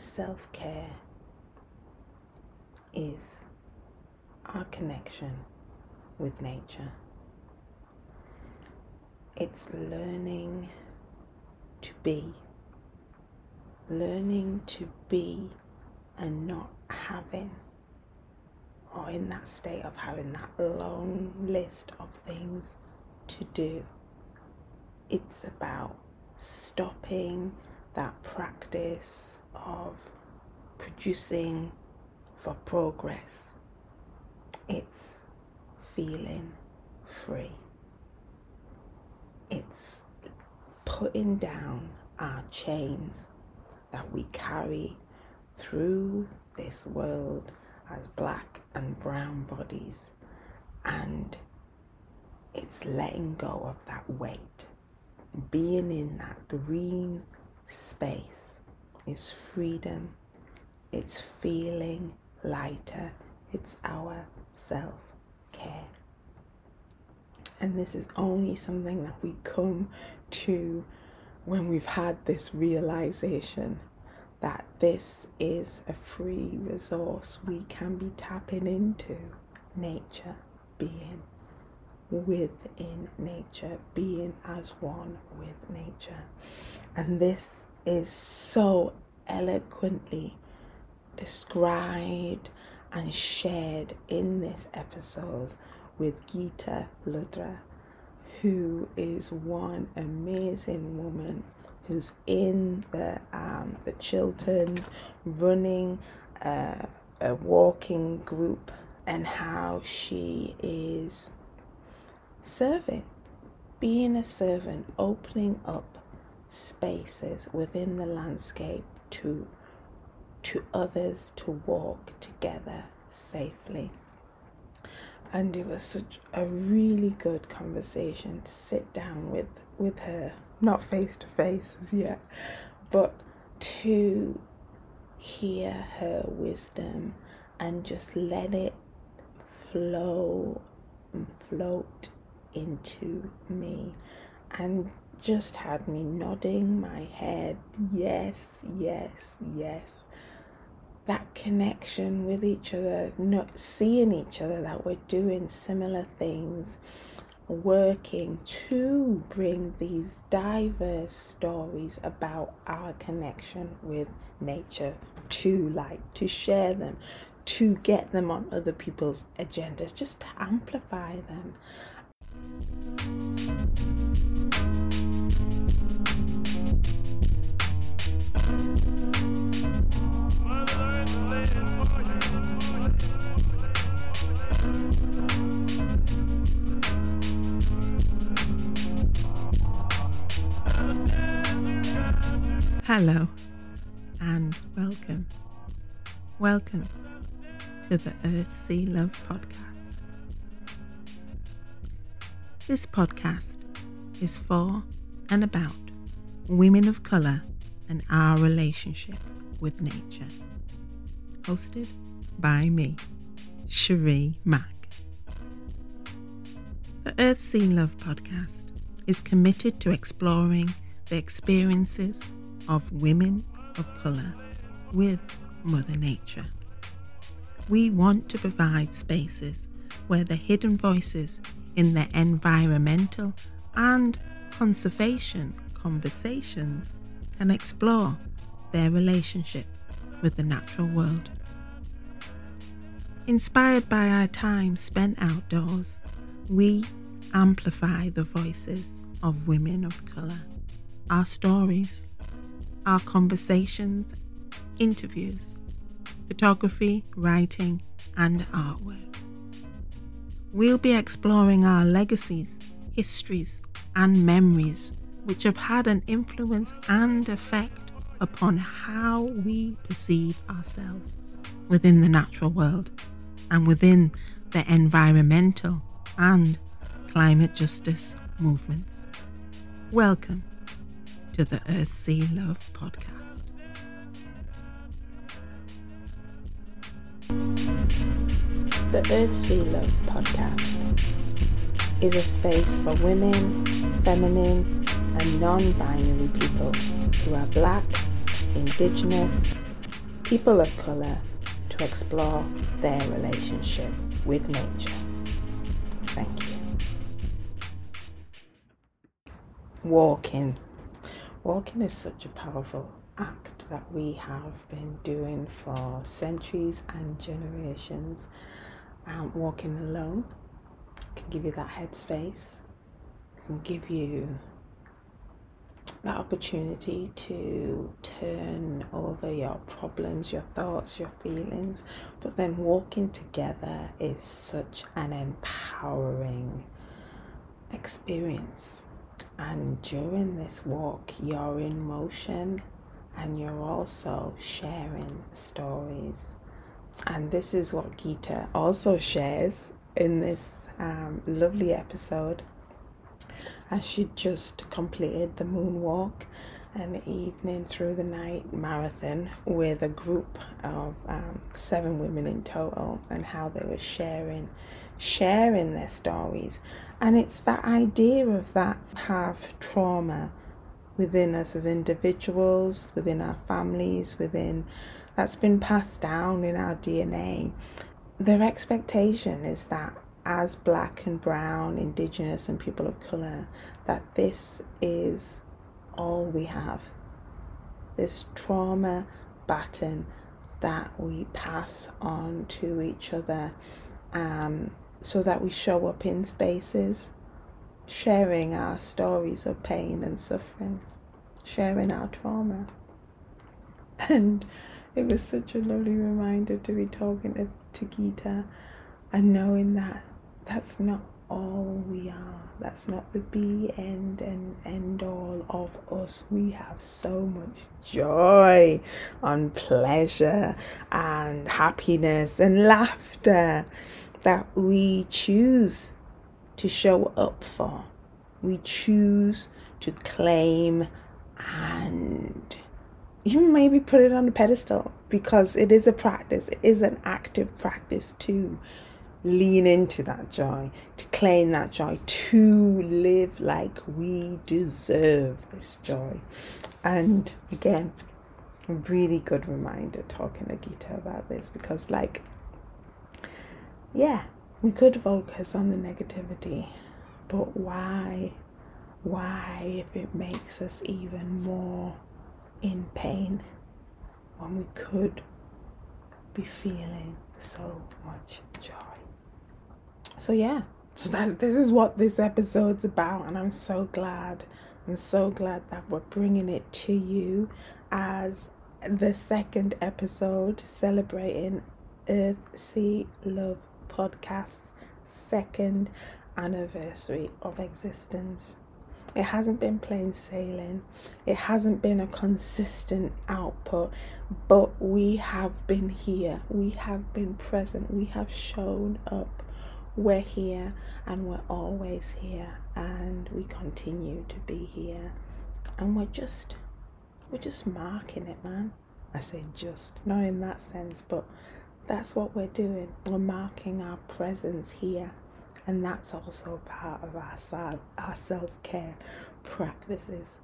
self care is our connection with nature. It's learning to be, learning to be and not having, or in that state of having that long list of things to do. It's about stopping that practice of producing for progress. It's feeling free. It's putting down our chains that we carry through this world as black and brown bodies and it's letting go of that weight. Being in that green space. Is freedom, it's feeling lighter, it's our self care. And this is only something that we come to when we've had this realization that this is a free resource we can be tapping into. Nature, being within nature, being as one with nature. And this is so eloquently described and shared in this episode with Geeta Ludhra, who is one amazing woman who's in the um, the Chilterns running a walking group and how she is serving, being a servant, opening up spaces within the landscape to to others to walk together safely. And it was such a really good conversation to sit down with with her, not face to face as yet, but to hear her wisdom and just let it flow and float into me and just had me nodding my head yes yes yes that connection with each other, not seeing each other, that we're doing similar things, working to bring these diverse stories about our connection with nature to light, to share them, to get them on other people's agendas, just to amplify them. Hello and welcome. Welcome to the Earth Sea Love podcast. This podcast is for and about women of colour and our relationship with nature. Hosted by me, Cherie Mack. The Earth Sea Love podcast is committed to exploring the experiences of women of colour with Mother Nature. We want to provide spaces where the hidden voices in the environmental and conservation conversations can explore their relationship with the natural world. Inspired by our time spent outdoors, we amplify the voices of women of colour, our stories, our conversations, interviews, photography, writing, and artwork. We'll be exploring our legacies, histories, and memories which have had an influence and effect upon how we perceive ourselves within the natural world and within the environmental and climate justice movements. Welcome to the Earth Sea Love podcast. The Earth Sea Love podcast is a space for women, feminine, and non binary people who are black, indigenous, people of colour to explore their relationship with nature. Thank you. Walking. Walking is such a powerful act that we have been doing for centuries and generations. Um, walking alone can give you that headspace, can give you that opportunity to turn over your problems, your thoughts, your feelings. But then walking together is such an empowering experience. And during this walk, you're in motion and you're also sharing stories. And this is what Geeta also shares in this um, lovely episode. As she just completed the moonwalk an evening through the night marathon with a group of um, seven women in total and how they were sharing sharing their stories. And it's that idea of that have trauma within us as individuals within our families within that's been passed down in our dna their expectation is that as black and brown, indigenous, and people of colour, that this is all we have. This trauma baton that we pass on to each other um, so that we show up in spaces, sharing our stories of pain and suffering, sharing our trauma. And it was such a lovely reminder to be talking to, to Geeta and knowing that that's not all we are. That's not the be end and end all of us. We have so much joy and pleasure and happiness and laughter that we choose to show up for. We choose to claim and even maybe put it on a pedestal because it is a practice, it is an active practice too lean into that joy, to claim that joy, to live like we deserve this joy. And again, a really good reminder talking to Geeta about this because, like, yeah, we could focus on the negativity, but why? Why, if it makes us even more in pain when we could be feeling so much joy? So yeah, so that this is what this episode's about, and I'm so glad. I'm so glad that we're bringing it to you as the second episode celebrating Earth Sea Love podcast's second anniversary of existence. It hasn't been plain sailing, it hasn't been a consistent output, but we have been here, we have been present, we have shown up. We're here and we're always here and we continue to be here. And we're just we're just marking it man. I say just not in that sense but that's what we're doing. We're marking our presence here and that's also part of our, our self-care practices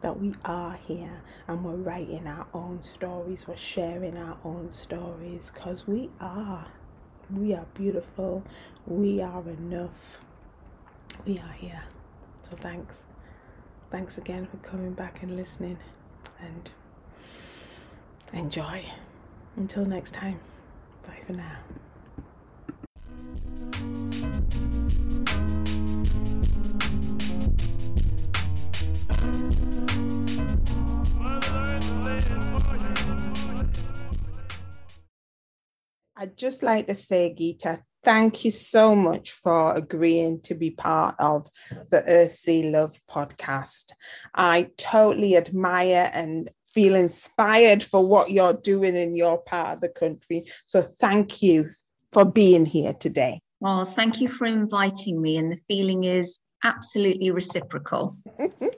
that we are here and we're writing our own stories we're sharing our own stories because we are we are beautiful. We are enough. We are here. So thanks. Thanks again for coming back and listening and enjoy. Until next time. Bye for now. I'd just like to say, Geeta, thank you so much for agreeing to be part of the Earth Sea Love podcast. I totally admire and feel inspired for what you're doing in your part of the country. So thank you for being here today. Well, thank you for inviting me, and the feeling is absolutely reciprocal.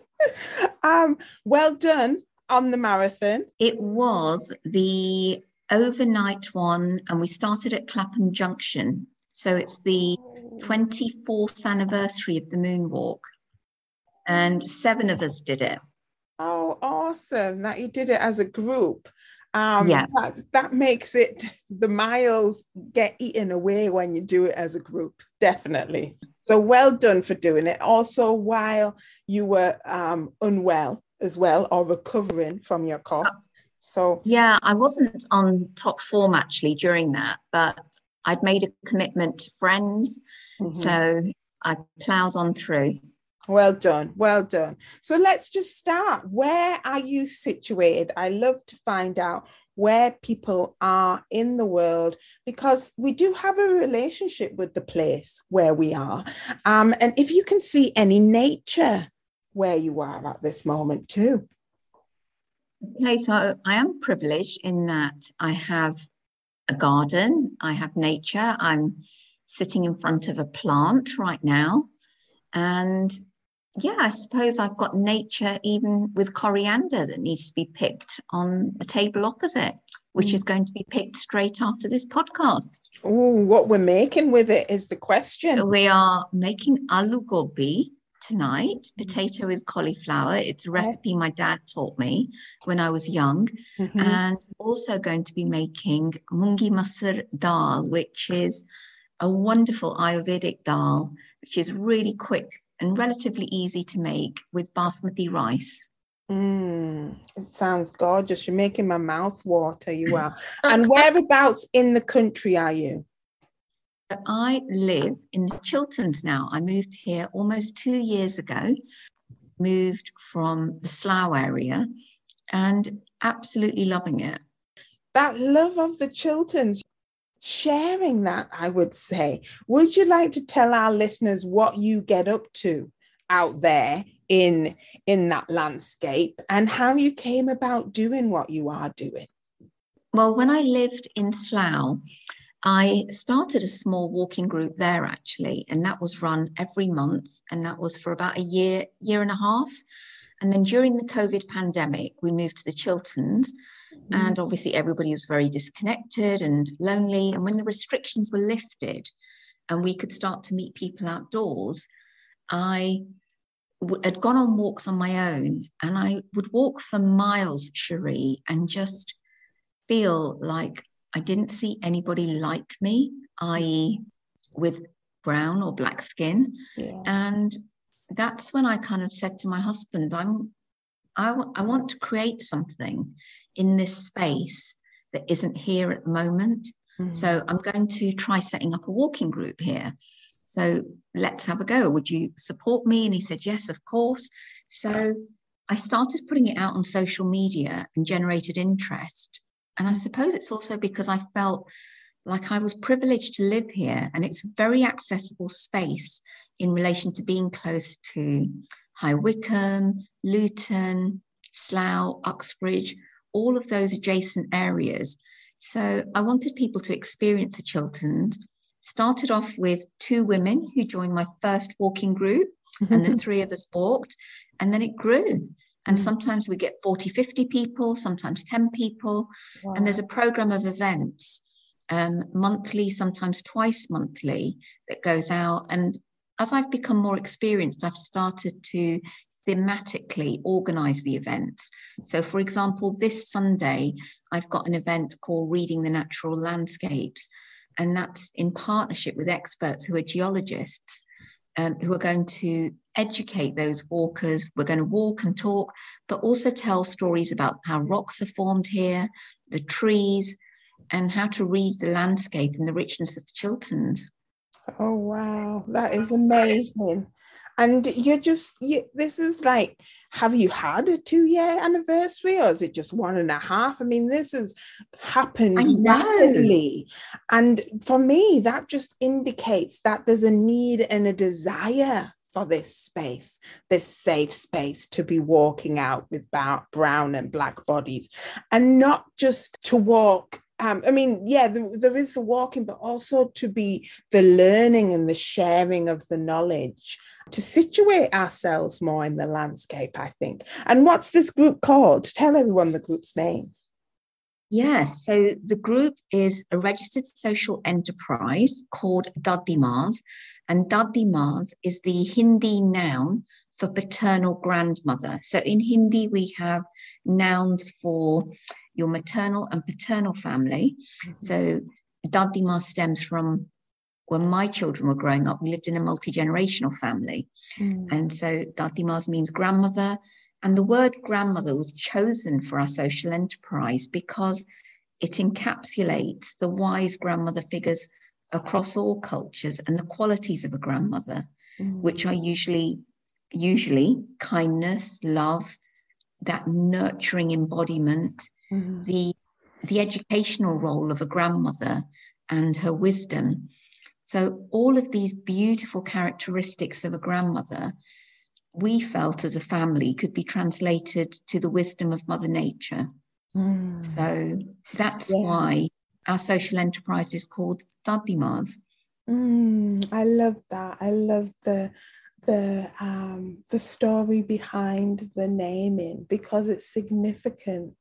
um, well done on the marathon. It was the overnight one, and we started at Clapham Junction. So it's the 24th anniversary of the moonwalk, and seven of us did it. Oh, awesome that you did it as a group. Um, yeah. That, that makes it, the miles get eaten away when you do it as a group, definitely. So well done for doing it. Also, while you were um, unwell as well or recovering from your cough. So, yeah, I wasn't on top form actually during that, but I'd made a commitment to friends. Mm-hmm. So I plowed on through. Well done. Well done. So let's just start. Where are you situated? I love to find out where people are in the world because we do have a relationship with the place where we are. Um, and if you can see any nature where you are at this moment, too. Okay, so I am privileged in that I have a garden, I have nature, I'm sitting in front of a plant right now. And yeah, I suppose I've got nature even with coriander that needs to be picked on the table opposite, which mm. is going to be picked straight after this podcast. Oh, what we're making with it is the question. We are making aloo gobi tonight, mm. potato with cauliflower. It's a recipe my dad taught me when I was young. Mm-hmm. And also going to be making mungi masur dal, which is a wonderful Ayurvedic dal, which is really quick and relatively easy to make with basmati rice. Mm, it sounds gorgeous. You're making my mouth water. You are. and whereabouts in the country are you? I live in the Chilterns now. I moved here almost two years ago, moved from the Slough area, and absolutely loving it. That love of the Chilterns, sharing that, I would say. Would you like to tell our listeners what you get up to out there in in that landscape and how you came about doing what you are doing? Well, when I lived in Slough, I started a small walking group there actually, and that was run every month, and that was for about a year, year and a half. And then during the COVID pandemic, we moved to the Chilterns, Mm-hmm. And obviously, everybody was very disconnected and lonely. And when the restrictions were lifted and we could start to meet people outdoors, I had gone on walks on my own and I would walk for miles, Cherie, and just feel like I didn't see anybody like me, i.e., with brown or black skin. Yeah. And that's when I kind of said to my husband, I'm I, w- I want to create something in this space that isn't here at the moment. Mm. So I'm going to try setting up a walking group here. So let's have a go. Would you support me? And he said, Yes, of course. So I started putting it out on social media and generated interest. And I suppose it's also because I felt like I was privileged to live here. And it's a very accessible space in relation to being close to High Wycombe, Luton, Slough, Uxbridge, all of those adjacent areas. So I wanted people to experience the Chilterns. Started off with two women who joined my first walking group, and the three of us walked, and then it grew. And mm. sometimes we get 40, 50 people, sometimes 10 people. Wow. And there's a program of events um, monthly, sometimes twice monthly, that goes out. And as I've become more experienced, I've started to thematically organize the events. So, for example, this Sunday, I've got an event called Reading the Natural Landscapes, and that's in partnership with experts who are geologists. Um, who are going to educate those walkers. We're going to walk and talk, but also tell stories about how rocks are formed here, the trees, and how to read the landscape and the richness of the Chilterns. Oh, wow. That is amazing and you're just you, this is like have you had a two year anniversary or is it just one and a half? I mean this has happened rapidly. And for me that just indicates that there's a need and a desire for this space, this safe space to be walking out with brown and black bodies and not just to walk um, I mean, yeah, there, there is the walking, but also to be the learning and the sharing of the knowledge to situate ourselves more in the landscape, I think. And what's this group called? Tell everyone the group's name. Yes, so the group is a registered social enterprise called Dadimas, and Dadimas is the Hindi noun for paternal grandmother. So in Hindi, we have nouns for your maternal and paternal family. Mm-hmm. So Dadima stems from when my children were growing up, we lived in a multi generational family. Mm. And so Dadimas means grandmother. And the word grandmother was chosen for our social enterprise because it encapsulates the wise grandmother figures across all cultures and the qualities of a grandmother, mm. which are usually usually kindness, love, that nurturing embodiment, mm. the the educational role of a grandmother and her wisdom so, all of these beautiful characteristics of a grandmother, we felt as a family could be translated to the wisdom of Mother Nature. Mm. So, that's yeah. why our social enterprise is called Dadimas. Mm, I love that. I love the the um, the story behind the naming because it's significant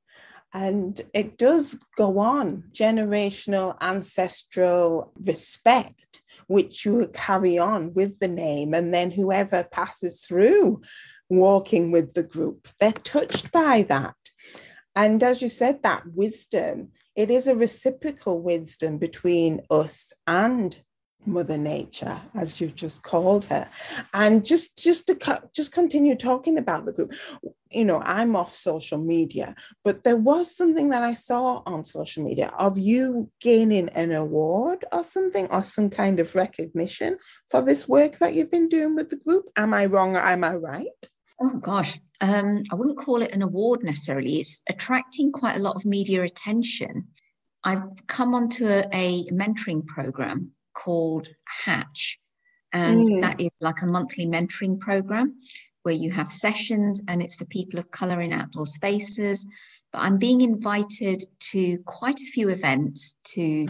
and it does go on generational ancestral respect which you carry on with the name. And then whoever passes through walking with the group they're touched by that. And as you said that wisdom it is a reciprocal wisdom between us and mother nature as you've just called her. And just just to just continue talking about the group. You know i'm off social media but there was something that i saw on social media of you gaining an award or something or some kind of recognition for this work that you've been doing with the group. Am i wrong or am i right? Oh gosh. Um, i wouldn't call it an award necessarily. It's attracting quite a lot of media attention. I've come onto a, a mentoring program called Hatch. And mm. that is like a monthly mentoring program where you have sessions and it's for people of color in outdoor spaces. But I'm being invited to quite a few events to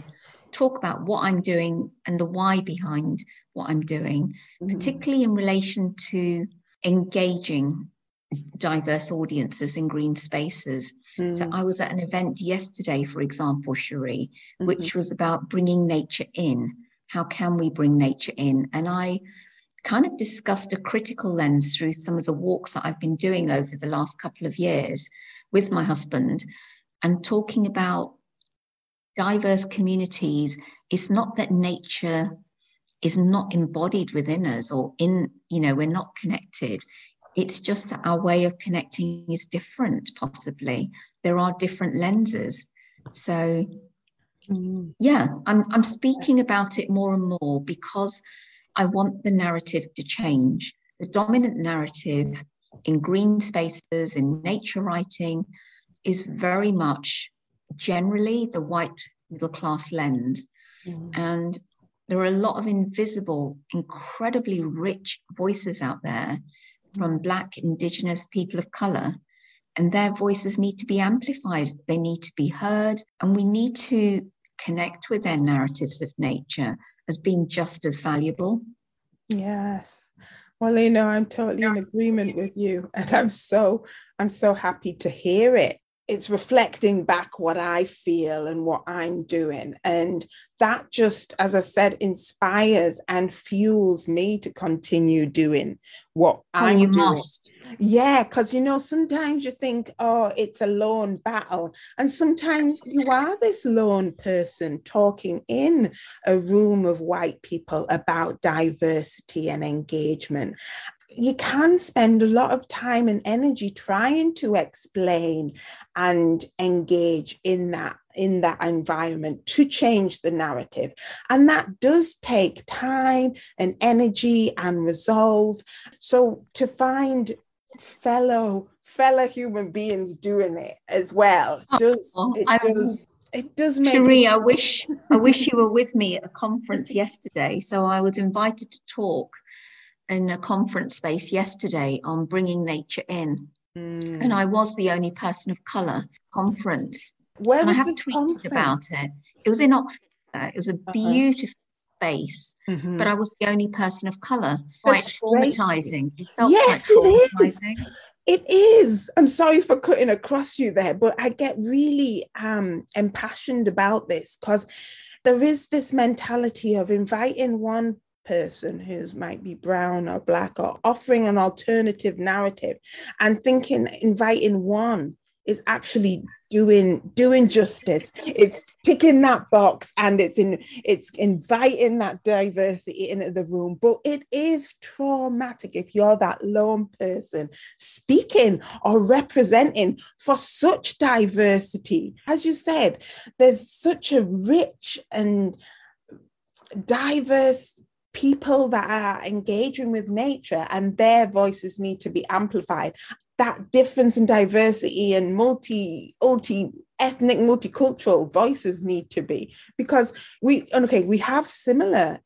talk about what I'm doing and the why behind what I'm doing, mm. particularly in relation to engaging diverse audiences in green spaces. Mm. So I was at an event yesterday, for example, Cherie, mm-hmm. which was about bringing nature in how can we bring nature in? And I kind of discussed a critical lens through some of the walks that I've been doing over the last couple of years with my husband and talking about diverse communities. It's not that nature is not embodied within us or in, you know, we're not connected. It's just that our way of connecting is different, possibly. There are different lenses. So Mm. Yeah, I'm, I'm speaking about it more and more because I want the narrative to change. The dominant narrative in green spaces, in nature writing, is very much generally the white middle class lens. Mm. And there are a lot of invisible, incredibly rich voices out there from. Black, Indigenous people of color and their voices need to be amplified. They need to be heard, and we need to connect with their narratives of nature as being just as valuable. Yes. Well, you know, I'm totally in agreement with you, and I'm so I'm so happy to hear it it's reflecting back what I feel and what I'm doing. And that just, as I said, inspires and fuels me to continue doing what well, I'm you doing. Must. Yeah, because you know, sometimes you think, oh, it's a lone battle. And sometimes you are this lone person talking in a room of white people about diversity and engagement you can spend a lot of time and energy trying to explain and engage in that in that environment to change the narrative. And that does take time and energy and resolve. So to find fellow fellow human beings doing it as well oh, does oh, it does it does make Cherie, I wish I wish you were with me at a conference yesterday. So I was invited to talk in a conference space yesterday on bringing nature in. Mm. And I was the only person of colour conference. Where and was I have tweeted conference? about it. It was in Oxford. It was a uh-huh. beautiful space, mm-hmm. but I was the only person of colour. Quite traumatizing. It felt yes, quite traumatizing. It is. It is. I'm sorry for cutting across you there, but I get really um, impassioned about this because there is this mentality of inviting one person who's might be brown or black or offering an alternative narrative and thinking inviting one is actually doing doing justice. It's picking that box and it's in it's inviting that diversity into the room. But it is traumatic if you're that lone person speaking or representing for such diversity. As you said there's such a rich and diverse people that are engaging with nature and their voices need to be amplified. That difference and diversity and multi multi ethnic multicultural voices need to be because we okay we have similar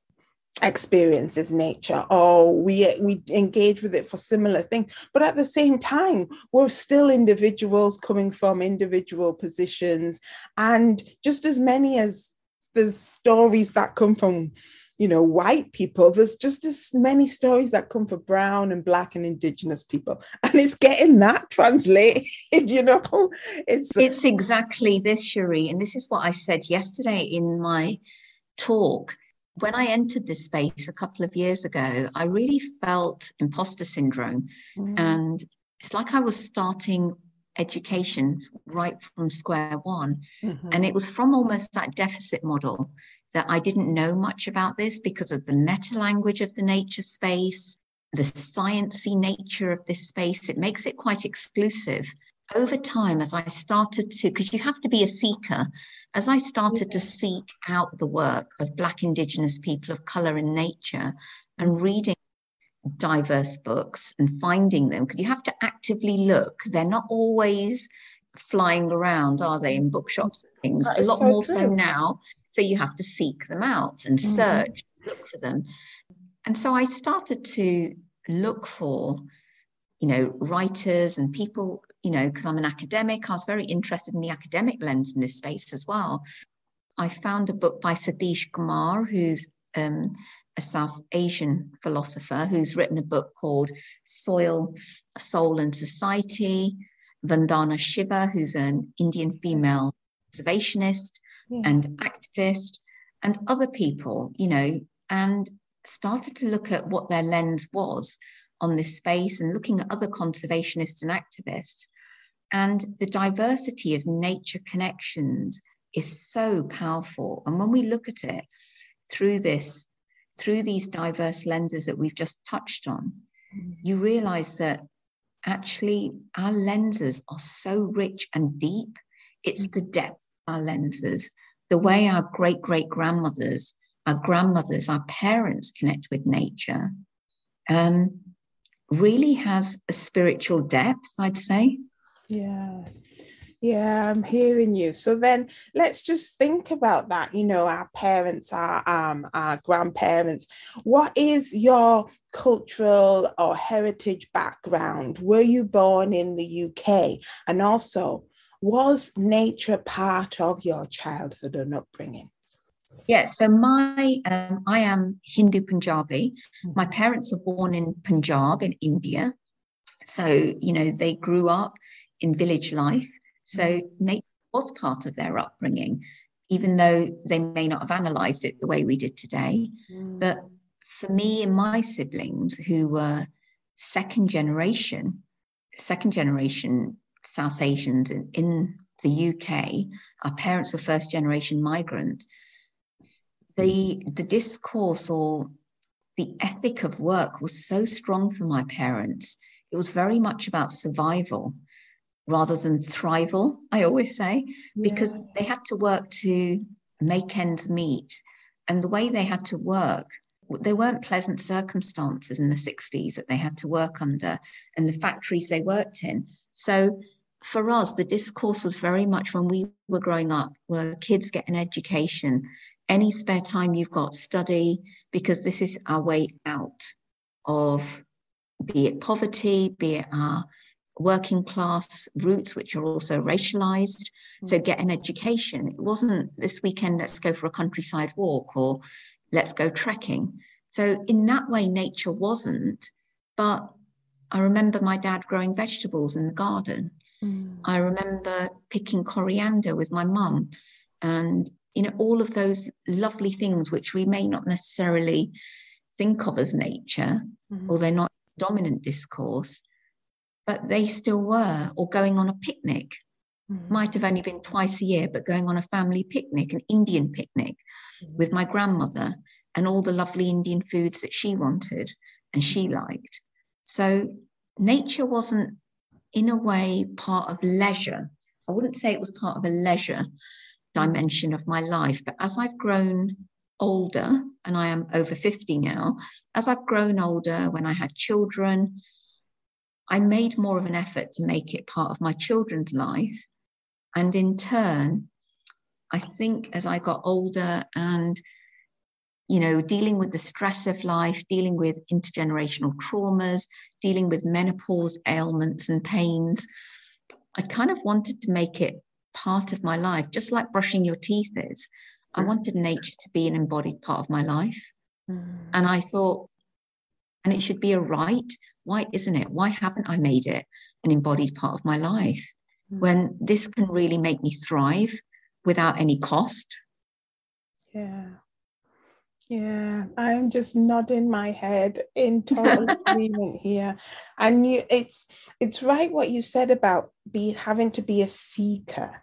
experiences nature or we we engage with it for similar things but at the same time we're still individuals coming from individual positions and just as many as the stories that come from you know, white people, there's just as many stories that come for brown and black and indigenous people. And it's getting that translated, you know. It's it's exactly this, Cherie. And this is what I said yesterday in my talk. When I entered this space a couple of years ago, I really felt imposter syndrome. Mm. And it's like I was starting education right from square one. Mm-hmm. And it was from almost that deficit model that I didn't know much about this because of the meta language of the nature space, the sciencey nature of this space. It makes it quite exclusive. Over time, as I started to, because you have to be a seeker, as I started to seek out the work of Black, Indigenous people of color in nature and reading diverse books and finding them, because you have to actively look, they're not always flying around, are they, in bookshops and things? a lot so more true. so now so you have to seek them out and mm-hmm. search, mm-hmm. look for them. And so I started to look for, you know, writers and people, you know, because I'm an academic, I was very interested in the academic lens in this space as well. I found a book by Satish Kumar, who's um, a South Asian philosopher who's written a book called Soil, Soul and Society. Vandana Shiva, who's an Indian female conservationist yeah. and activist and other people, you know, and started to look at what their lens was on this space and looking at other conservationists and activists. And the diversity of nature connections is so powerful. And when we look at it through this, through these diverse lenses that we've just touched on, mm. you realize that actually our lenses are so rich and deep. It's mm. the depth our lenses, the way our great great grandmothers, our grandmothers, our parents connect with nature, um, really has a spiritual depth, I'd say. Yeah. Yeah, I'm hearing you. So then let's just think about that. You know, our parents, our um, our grandparents. What is your cultural or heritage background? Were you born in the UK? And also, was nature part of your childhood and upbringing? Yeah, so my um, I am Hindu Punjabi. Hmm. My parents are born in Punjab in India, so you know they grew up in village life. So hmm. nature was part of their upbringing, even though they may not have analysed it the way we did today. Mm. But for me and my siblings, who were second generation, second generation South Asians in, in the UK, our parents were first generation migrants, the, the discourse or the ethic of work was so strong for my parents. It was very much about survival rather than thrival, I always say, yeah. because they had to work to make ends meet. And the way they had to work, there weren't pleasant circumstances in the 60s that they had to work under and the factories they worked in. So for us, the discourse was very much when we were growing up, where kids get an education. Any spare time you've got, study, because this is our way out of be it poverty, be it our working class roots, which are also racialized. So mm. get an education. It wasn't this weekend, let's go for a countryside walk or let's go trekking. So in that way, nature wasn't. But I remember my dad growing vegetables in the garden. Mm. I remember picking coriander with my mum and you know all of those lovely things which we may not necessarily think of as nature mm. or they're not dominant discourse but they still were or going on a picnic mm. might have only been twice a year, but going on a family picnic, an Indian picnic mm. with my grandmother and all the lovely Indian foods that she wanted and she liked. So nature wasn't, in a way, part of leisure. I wouldn't say it was part of a leisure dimension of my life, but as I've grown older, and I am over 50 now, as I've grown older, when I had children, I made more of an effort to make it part of my children's life. And in turn, I think as I got older and you know, dealing with the stress of life, dealing with intergenerational traumas, dealing with menopause ailments and pains. I kind of wanted to make it part of my life, just like brushing your teeth is. I mm. wanted nature to be an embodied part of my life. Mm. And I thought, and it should be a right. Why isn't it? Why haven't I made it an embodied part of my life mm. when this can really make me thrive without any cost? Yeah. Yeah, I'm just nodding my head in total agreement here. And you it's it's right what you said about be having to be a seeker.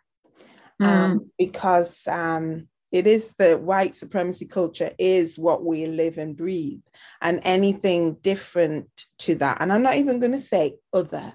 Um, mm. Um, because um it is the white supremacy culture is what we live and breathe and anything different to that and i'm not even going to say other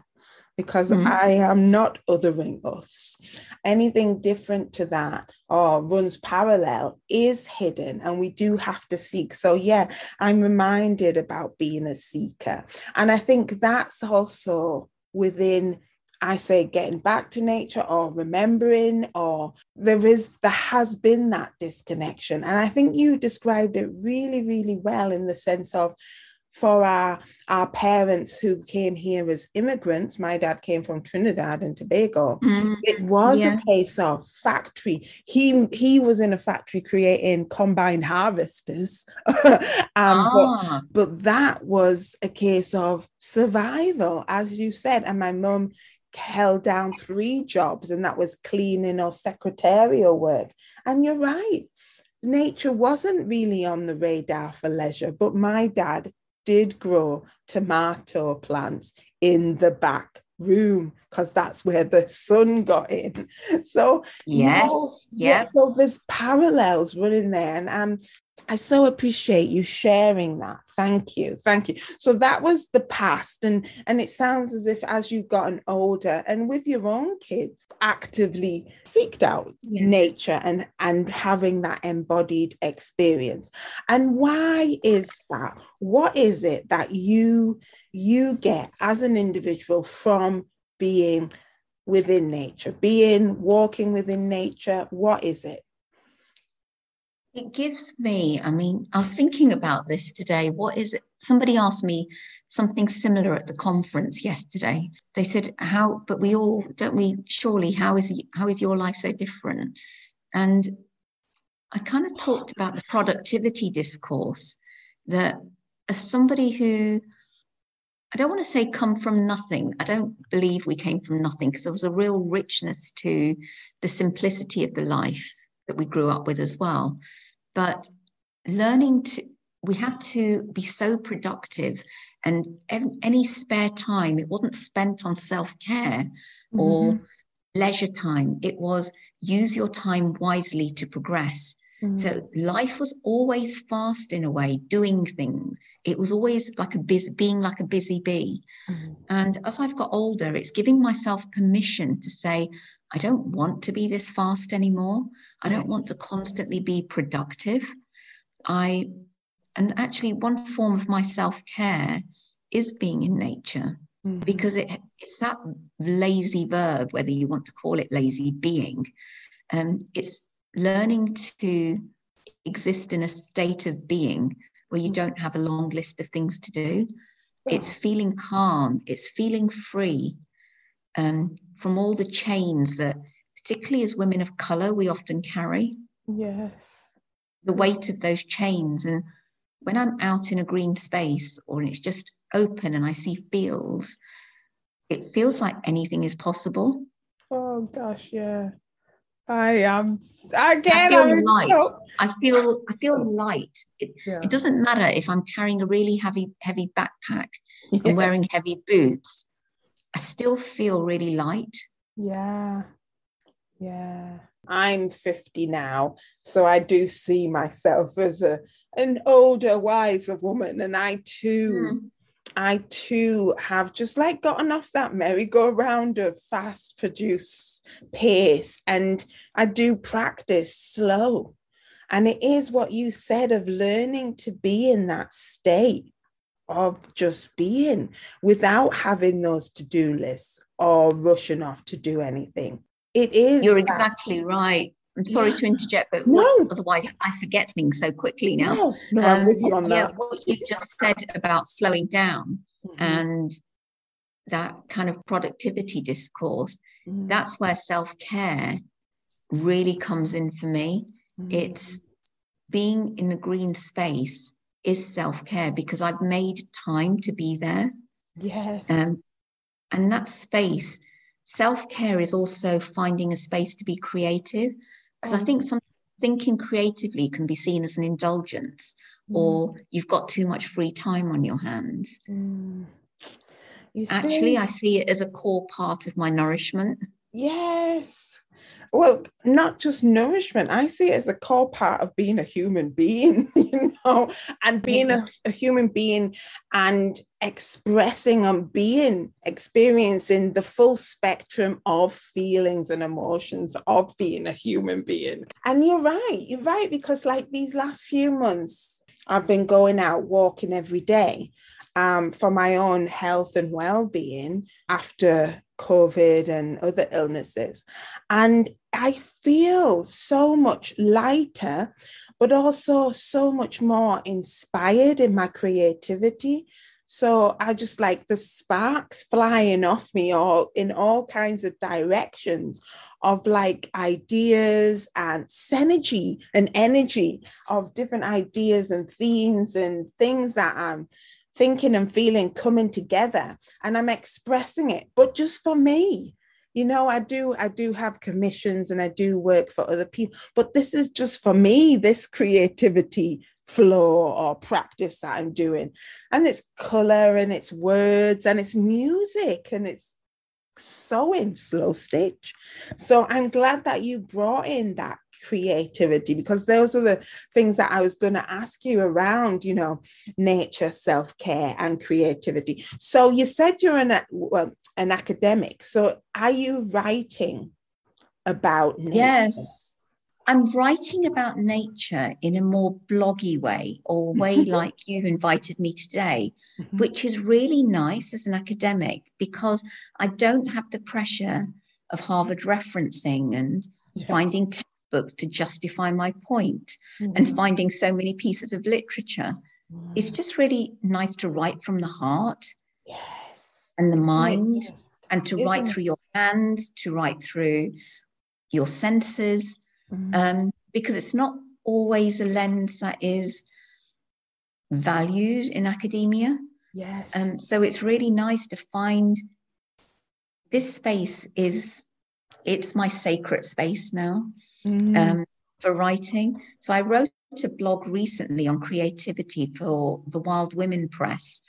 because mm-hmm. I am not othering us. Anything different to that or runs parallel is hidden, and we do have to seek. So, yeah, I'm reminded about being a seeker. And I think that's also within. I say getting back to nature or remembering, or there is, there has been that disconnection. And I think you described it really, really well in the sense of for our, our parents who came here as immigrants. My dad came from Trinidad and Tobago. Mm, it was yeah. a case of factory. He he was in a factory creating combined harvesters. um, ah. but, but that was a case of survival, as you said. And my mum held down three jobs, and that was cleaning or secretarial work. And you're right nature wasn't really on the radar for leisure, but my dad did grow tomato plants in the back room because that's where the sun got in. So yes, know, yeah. So there's parallels running there, and um, I so appreciate you sharing that. Thank you. Thank you. So that was the past. And, and it sounds as if as you've gotten older and with your own kids, actively seeked out yeah. nature and, and having that embodied experience. And why is that? What is it that you you get as an individual from being within nature, being walking within nature? What is it? It gives me, I mean, I was thinking about this today. What is it? Somebody asked me something similar at the conference yesterday. They said, How, but we all, don't we, surely, how is, how is your life so different? And I kind of talked about the productivity discourse that as somebody who, I don't want to say come from nothing. I don't believe we came from nothing because there was a real richness to the simplicity of the life that we grew up with as well. But learning to, we had to be so productive and any spare time, it wasn't spent on self care mm-hmm. or leisure time. It was use your time wisely to progress. Mm-hmm. So life was always fast in a way, doing things. It was always like a busy, being like a busy bee. Mm-hmm. And as I've got older, it's giving myself permission to say, I don't want to be this fast anymore. I don't want to constantly be productive. I, and actually, one form of my self care is being in nature mm-hmm. because it, it's that lazy verb, whether you want to call it lazy being. Um, it's learning to exist in a state of being where you mm. don't have a long list of things to do. It's feeling calm, it's feeling free um, from all the chains that, particularly as women of color, we often carry. Yes. The weight of those chains. And when I'm out in a green space or it's just open and I see fields, it feels like anything is possible. Oh gosh, yeah. I am again. I feel I'm light. So... I feel I feel light. It, yeah. it, doesn't matter if I'm carrying a really heavy heavy backpack yeah. and wearing heavy boots. I still feel really light. Yeah. Yeah. I'm 50 now, so I do see myself as a an older, wiser woman. And I too, mm. I too have just like gotten off that merry-go-round of fast produce pace. And I do practice slow. And it is what you said of learning to be in that state of just being without having those to-do lists or rushing off to do anything it is. You're that. exactly right. I'm sorry yeah. to interject, but no. what, otherwise I forget things so quickly now. No, no um, I'm with you on that. Yeah, what you've just said about slowing down mm-hmm. and that kind of productivity discourse, mm-hmm. that's where self care really comes in for me. Mm-hmm. It's being in a green space is self care because I've made time to be there. Yes. Um, and that space self care is also finding a space to be creative. Because I think mm. some thinking creatively can be seen as an indulgence, mm. or you've got too much free time on your hands. Mm. You Actually, I see it as a core part of my nourishment. Yes well, not just nourishment. I see it as a core part of being a human being, you know, and being a, a human being and expressing and being experiencing the full spectrum of feelings and emotions of being a human being. And you're right, you're right, because like these last few months, I've been going out walking every day um, for my own health and well being after COVID and other illnesses. And I feel so much lighter, but also so much more inspired in my creativity. So I just like the sparks flying off me all in all kinds of directions of like ideas and synergy and energy of different ideas and themes and things that I'm thinking and feeling coming together and I'm expressing it, but just for me. You know, I do, I do have commissions and I do work for other people, but this is just for me, this creativity flow or practice that I'm doing. And it's color and it's words and it's music and it's sewing slow stitch. So I'm glad that you brought in that creativity because those are the things that I was going to ask you around, you know, nature, self care, and creativity. So you said you're an well, an academic. So are you writing about nature? Yes. I'm writing about nature in a more bloggy way or way like you invited me today, mm-hmm. which is really nice as an academic because I don't have the pressure of Harvard referencing and yes. finding books to justify my point mm-hmm. and finding so many pieces of literature. Mm-hmm. It's just really nice to write from the heart yes. and the mind yes. and to Isn't write it? through your hands, to write through your senses, mm-hmm. um, because it's not always a lens that is valued in academia. Yes. Um, so it's really nice to find this space is it's my sacred space now mm. um, for writing. So I wrote a blog recently on creativity for the Wild Women Press.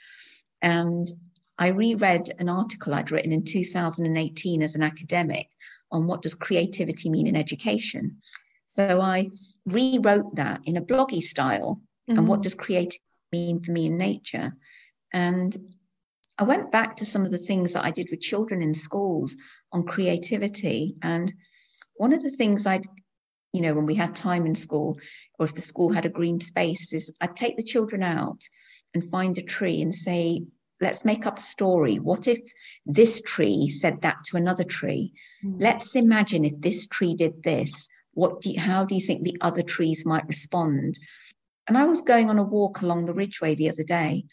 And I reread an article I'd written in 2018 as an academic on what does creativity mean in education. So I rewrote that in a bloggy style mm-hmm. and what mm-hmm. does creativity mean for me in nature. And I went back to some of the things that I did with children in schools on creativity. And one of the things I'd you know, when we had time in school, or if the school had a green space, is I'd take the children out and find a tree and say, let's make up a story. What if this tree said that to another tree? Mm. Let's imagine if this tree did this. What do you, how do you think the other trees might respond? And I was going on a walk along the Ridgeway the other day,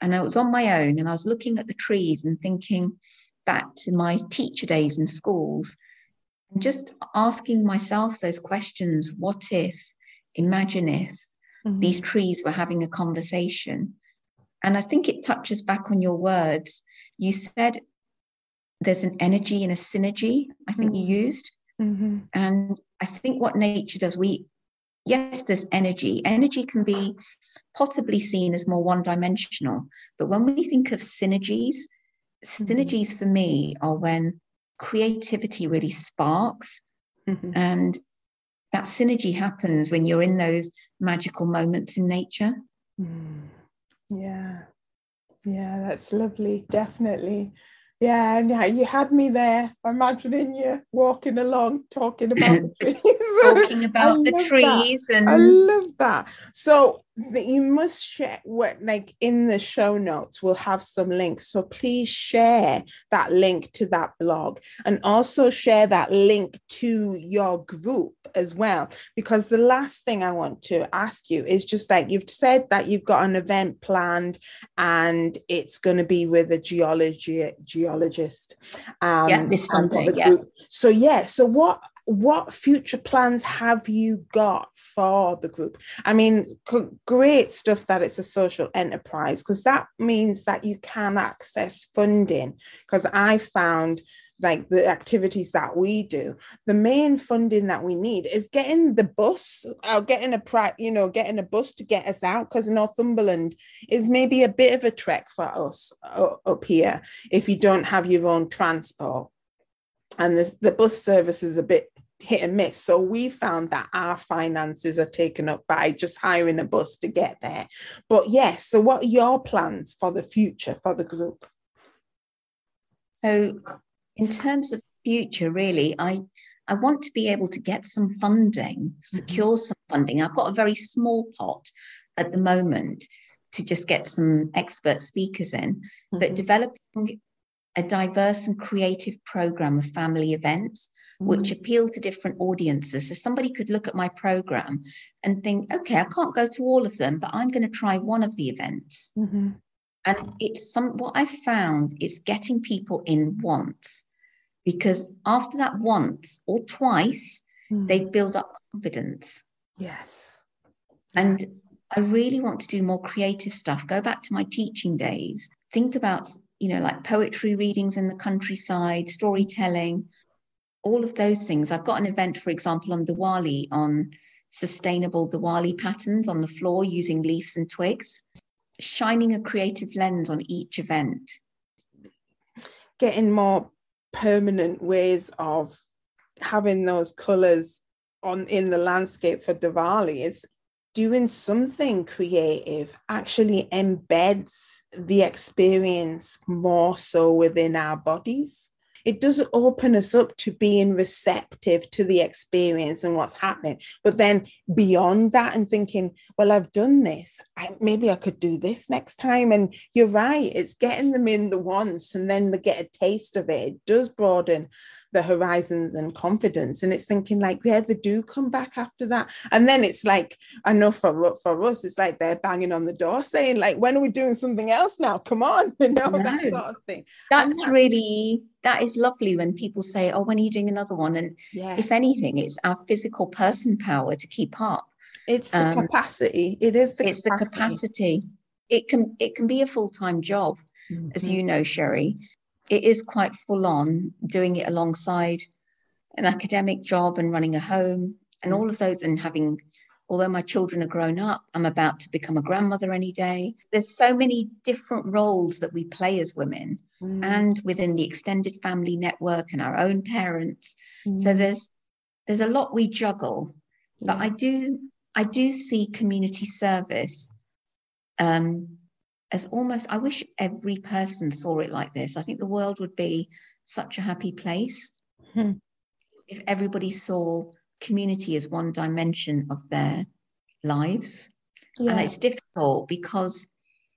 and I was on my own, and I was looking at the trees and thinking back to my teacher days in schools just asking myself those questions what if, imagine if mm-hmm. these trees were having a conversation. And I think it touches back on your words. You said there's an energy and a synergy, I think mm-hmm. you used. Mm-hmm. And I think what nature does, we, yes, there's energy. Energy can be possibly seen as more one dimensional. But when we think of synergies, mm-hmm. synergies for me are when creativity really sparks Mm-hmm. And that synergy happens when you're in those magical moments in nature. Mm. Yeah. Yeah, that's lovely. Definitely. Yeah, and yeah, you had me there. Imagining you walking along, talking about the trees. Talking about the trees, that. and I love that. So that you must share what like in the show notes we'll have some links so please share that link to that blog and also share that link to your group as well because the last thing i want to ask you is just like you've said that you've got an event planned and it's going to be with a geology geologist um yeah this sunday yeah. so yeah so what what future plans have you got for the group? I mean, great stuff that it's a social enterprise because that means that you can access funding. Because I found like the activities that we do the main funding that we need is getting the bus or getting a pri- you know getting a bus to get us out because northumberland is maybe a bit of a trek for us uh, up here if you don't have your own transport and this, the bus service is a bit hit and miss. So we found that our finances are taken up by just hiring a bus to get there. But yes, so what are your plans for the future for the group? So in terms of future, really, I I want to be able to get some funding, mm-hmm. secure mm-hmm. some funding. I've got a very small pot at the moment to just get some expert speakers in, mm-hmm. but developing a diverse and creative program of family events which mm. appeal to different audiences. So somebody could look at my program and think, okay, I can't go to all of them, but I'm going to try one of the events. Mm-hmm. And it's some what I found is getting people in once, because after that once or twice, mm. they build up confidence. Yes. And I really want to do more creative stuff. Go back to my teaching days. Think about, you know, like poetry readings in the countryside, storytelling, all of those things. I've got an event, for example, on Diwali on sustainable Diwali patterns on the floor using leaves and twigs, shining a creative lens on each event. Getting more permanent ways of having those colours on in the landscape for Diwali is doing something creative actually embeds the experience more so within our bodies it does open us up to being receptive to the experience and what's happening. But then beyond that, and thinking, well, I've done this, I, maybe I could do this next time. And you're right, it's getting them in the once and then they get a taste of it. It does broaden the horizons and confidence. And it's thinking like, yeah, they do come back after that. And then it's like, I know for, for us, it's like they're banging on the door saying, like, when are we doing something else now? Come on, you know, no. that sort of thing. That's that, really that is lovely when people say, "Oh, when are you doing another one?" And yes. if anything, it's our physical person power to keep up. It's the um, capacity. It is the. It's capacity. the capacity. It can it can be a full time job, mm-hmm. as you know, Cherie. It is quite full on doing it alongside an academic job and running a home and mm. all of those and having although my children are grown up, I'm about to become a grandmother any day. There's so many different roles that we play as women mm. and within the extended family network and our own parents. Mm. So there's there's a lot we juggle. Yeah. But I do I do see community service um, as almost I wish every person saw it like this. I think the world would be such a happy place hmm. if everybody saw community as one dimension of their lives. Yeah. And it's difficult because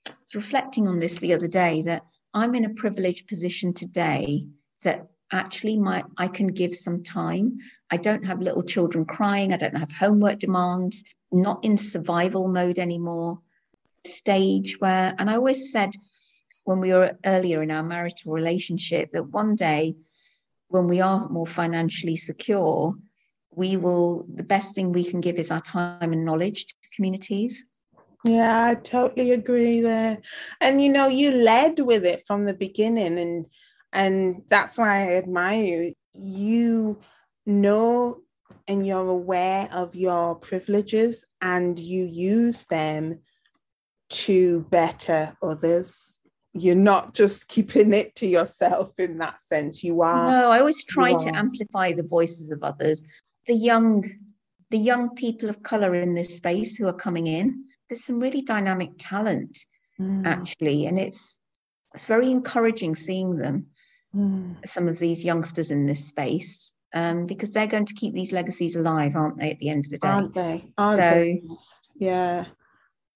I was reflecting on this the other day that I'm in a privileged position today that actually my I can give some time. I don't have little children crying, I don't have homework demands, not in survival mode anymore. Stage where and I always said when we were earlier in our marital relationship that one day when we are more financially secure, we will the best thing we can give is our time and knowledge to communities. Yeah i totally agree there. And you know you led with it from the beginning and and that's why i admire you. You know and you're aware of your privileges and you use them to better others. You're not just keeping it to yourself in that sense. You are no i always try to amplify the voices of others the young the young people of color in this space who are coming in there's some really dynamic talent mm. actually and it's it's very encouraging seeing them mm. some of these youngsters in this space um, because they're going to keep these legacies alive aren't they at the end of the day aren't they aren't so they? yeah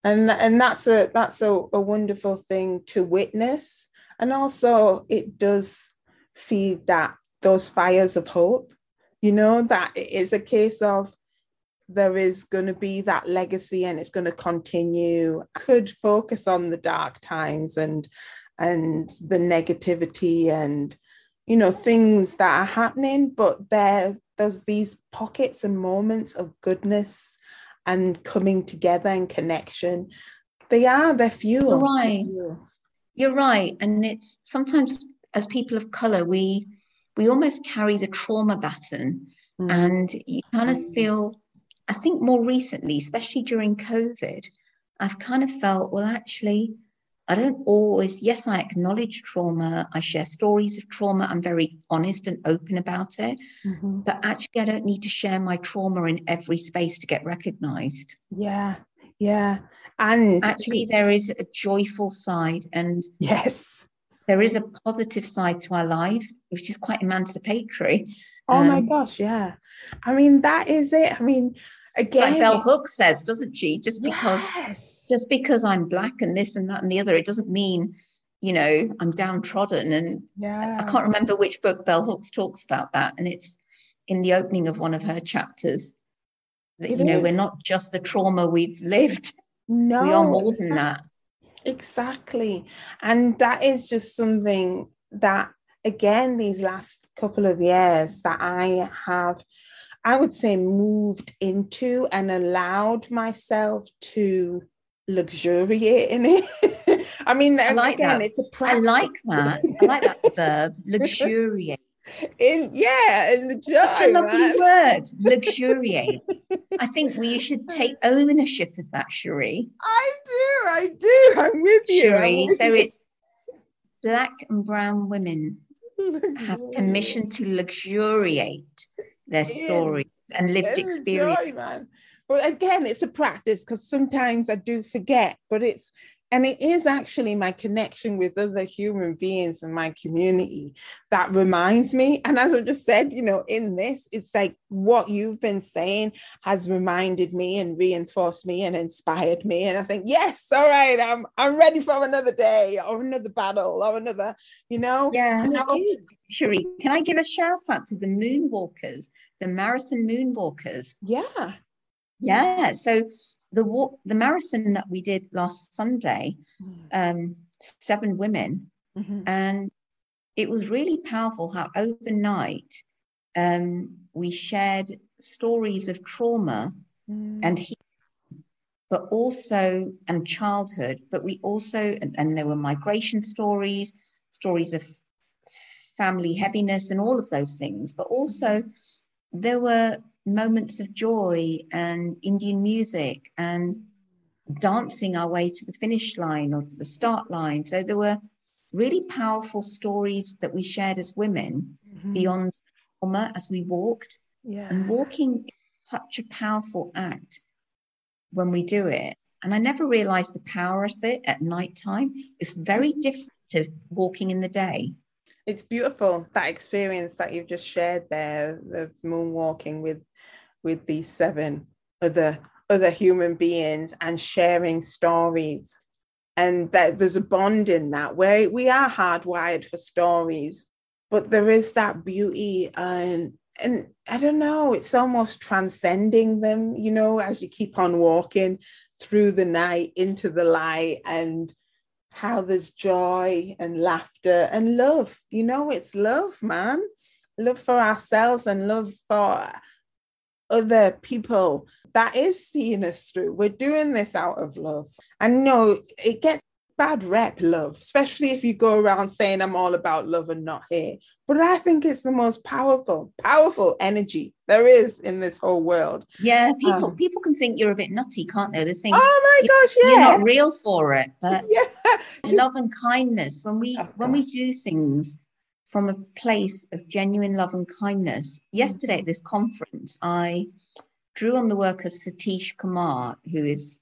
and and that's a that's a, a wonderful thing to witness and also it does feed that those fires of hope you know that it is a case of there is going to be that legacy and it's going to continue. I could focus on the dark times and and the negativity and you know things that are happening but there there's these pockets and moments of goodness and coming together and connection. They are they're fuel. You're right. You're right. And it's sometimes as people of color we we almost carry the trauma baton mm. and you kind of mm. feel i think more recently especially during covid i've kind of felt well actually I don't always, yes, I acknowledge trauma. I share stories of trauma. I'm very honest and open about it. Mm-hmm. But actually, I don't need to share my trauma in every space to get recognized. Yeah. Yeah. And actually, there is a joyful side. And yes, there is a positive side to our lives, which is quite emancipatory. Oh um, my gosh. Yeah. I mean, that is it. I mean, again like bell hooks says doesn't she just because yes. just because i'm black and this and that and the other it doesn't mean you know i'm downtrodden and yeah i can't remember which book bell hooks talks about that and it's in the opening of one of her chapters that it you know is. we're not just the trauma we've lived no we are more than that exactly and that is just something that again these last couple of years that i have I would say, moved into and allowed myself to luxuriate in it. I mean, I like again, that. it's a practice. I like that. I like that verb, luxuriate. In yeah, in the. Such a lovely word, luxuriate. I think we should take ownership of that, Cherie. I do, I do. I'm with you. Cherie. So you. it's black and brown women have permission to luxuriate their stories and lived experience. Man. But again, it's a practice because sometimes I do forget, but it's and it is actually my connection with other human beings in my community that reminds me. And as I just said, you know, in this, it's like what you've been saying has reminded me and reinforced me and inspired me. And I think, yes, all right, I'm I'm ready for another day or another battle or another, you know. Yeah. Oh, Cherie, can I give a shout out to the moonwalkers, the marathon moonwalkers? Yeah. Yeah. So the walk, the marathon that we did last Sunday, mm. um, seven women, mm-hmm. and it was really powerful how overnight um, we shared stories of trauma mm. and healing, but also and childhood, but we also and, and there were migration stories, stories of family heaviness and all of those things, but also there were moments of joy and Indian music and dancing our way to the finish line or to the start line. So there were really powerful stories that we shared as women mm-hmm. beyond trauma as we walked. Yeah. And walking is such a powerful act when we do it. And I never realized the power of it at night time. It's very different to walking in the day it's beautiful that experience that you've just shared there of moonwalking with with these seven other other human beings and sharing stories. And that there's a bond in that. Where we are hardwired for stories but there is that beauty and and I don't know, it's almost transcending them, you know, as you keep on walking through the night into the light and how there's joy and laughter and love. You know, it's love, man. Love for ourselves and love for other people. That is seeing us through. We're doing this out of love. And no, it gets bad rep, love, especially if you go around saying I'm all about love and not here. But I think it's the most powerful, powerful energy there is in this whole world. Yeah, people um, people can think you're a bit nutty, can't they? They think, oh my gosh, yeah, you're not real for it. But yeah. love and kindness, when we oh, when we do things from a place of genuine love and kindness. Yesterday at this conference, I drew on the work of Satish Kumar, who is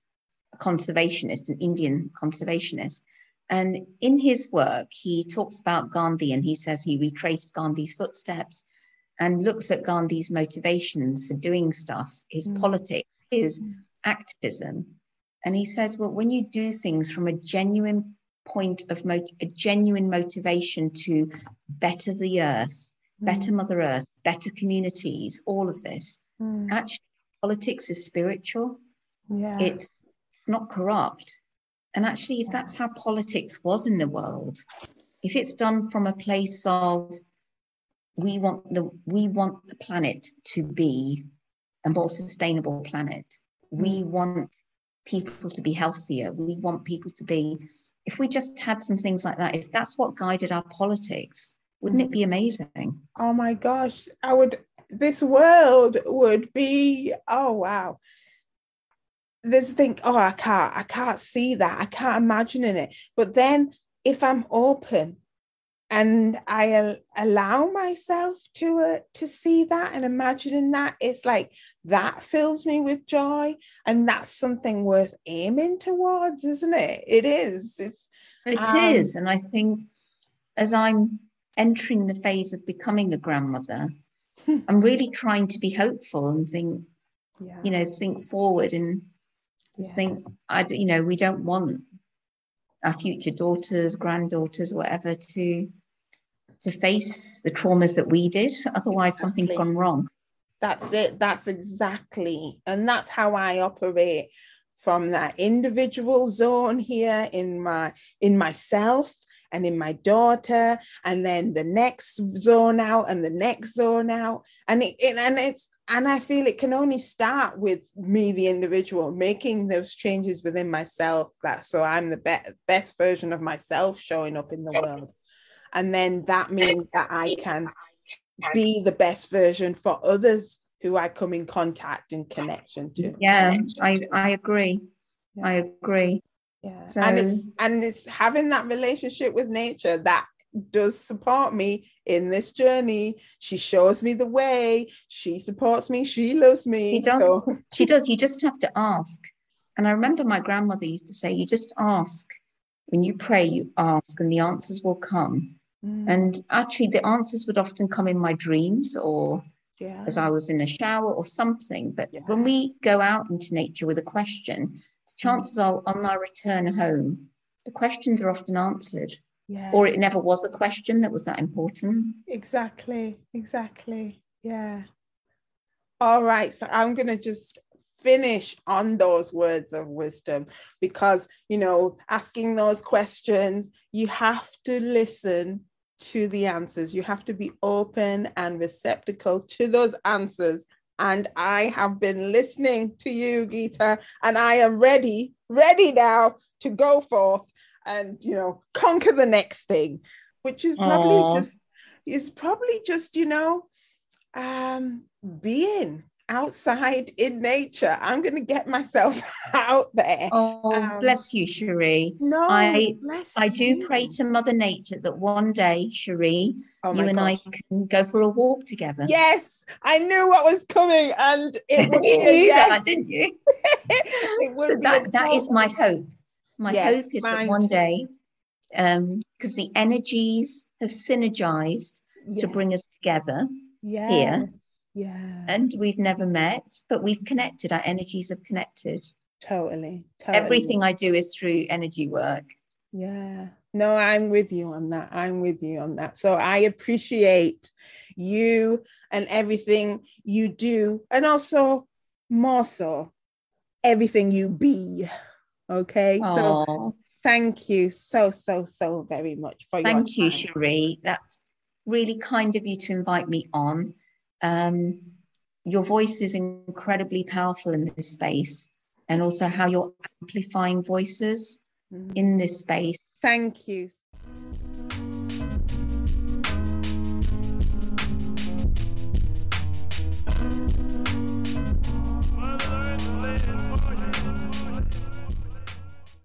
conservationist, an Indian conservationist. And in his work, he talks about Gandhi and he says he retraced Gandhi's footsteps and looks at Gandhi's motivations for doing stuff, his mm. politics, his mm. activism. And he says, well, when you do things from a genuine point of mot- a genuine motivation to better the earth, mm. better Mother Earth, better communities, all of this, mm. actually, politics is spiritual. Yeah. It's not corrupt. And actually, if that's how politics was in the world, if it's done from a place of we want the we want the planet to be a more sustainable planet, we mm. want people to be healthier, we want people to be. If we just had some things like that, if that's what guided our politics, wouldn't it be amazing? Oh my gosh, I would. This world would be. Oh wow there's a thing, oh, I can't, I can't see that. I can't imagine in it. But then if I'm open and I allow myself to uh, to see that and imagining that, it's like that fills me with joy, and that's something worth aiming towards, isn't it? It is. It's it um, is, and I think as I'm entering the phase of becoming a grandmother, I'm really trying to be hopeful and think, yeah. you know, think forward and yeah. think I, you know, we don't want our future daughters, granddaughters, whatever, to to face the traumas that we did. Otherwise, exactly. something's gone wrong. That's it. That's exactly, and that's how I operate from that individual zone here in my in myself and in my daughter and then the next zone out and the next zone out and it, it and it's and I feel it can only start with me, the individual, making those changes within myself. That so I'm the best best version of myself showing up in the world, and then that means that I can be the best version for others who I come in contact and connection to. Yeah, I I agree. Yeah. I agree. Yeah, so, and it's and it's having that relationship with nature that does support me in this journey. She shows me the way. She supports me. She loves me. She does. So. She does. You just have to ask. And I remember my grandmother used to say, you just ask. When you pray, you ask, and the answers will come. Mm. And actually, the answers would often come in my dreams or yeah. as I was in a shower or something. But yeah. when we go out into nature with a question, the chances are on our return home, the questions are often answered. Yeah. or it never was a question that was that important. Exactly exactly. Yeah. All right so i'm going to just finish on those words of wisdom because you know asking those questions you have to listen to the answers. You have to be open and receptacle to those answers and i have been listening to you Geeta and i am ready ready now to go forth and you know conquer the next thing which is probably Aww. just is probably just you know um being outside in nature. I'm going to get myself out there. Oh um, bless you cherie. No i i do pray to mother nature that one day cherie oh you and gosh. i can go for a walk together. Yes i knew what was coming and it would you knew yes. that didn't you? It would so that, that is my hope. My yes, hope is that one day, because um, the energies have synergized yes. to bring us together here. Yeah. And we've never met, but we've connected. Our energies have connected. Totally. totally. Everything I do is through energy work. Yeah. No, I'm with you on that. I'm with you on that. So I appreciate you and everything you do, and also more so everything you be. Okay. Aww. So thank you so, so, so very much for thank your Thank you, Cherie. That's really kind of you to invite me on. Um, your voice is incredibly powerful in this space, and also how you're amplifying voices mm-hmm. in this space. Thank you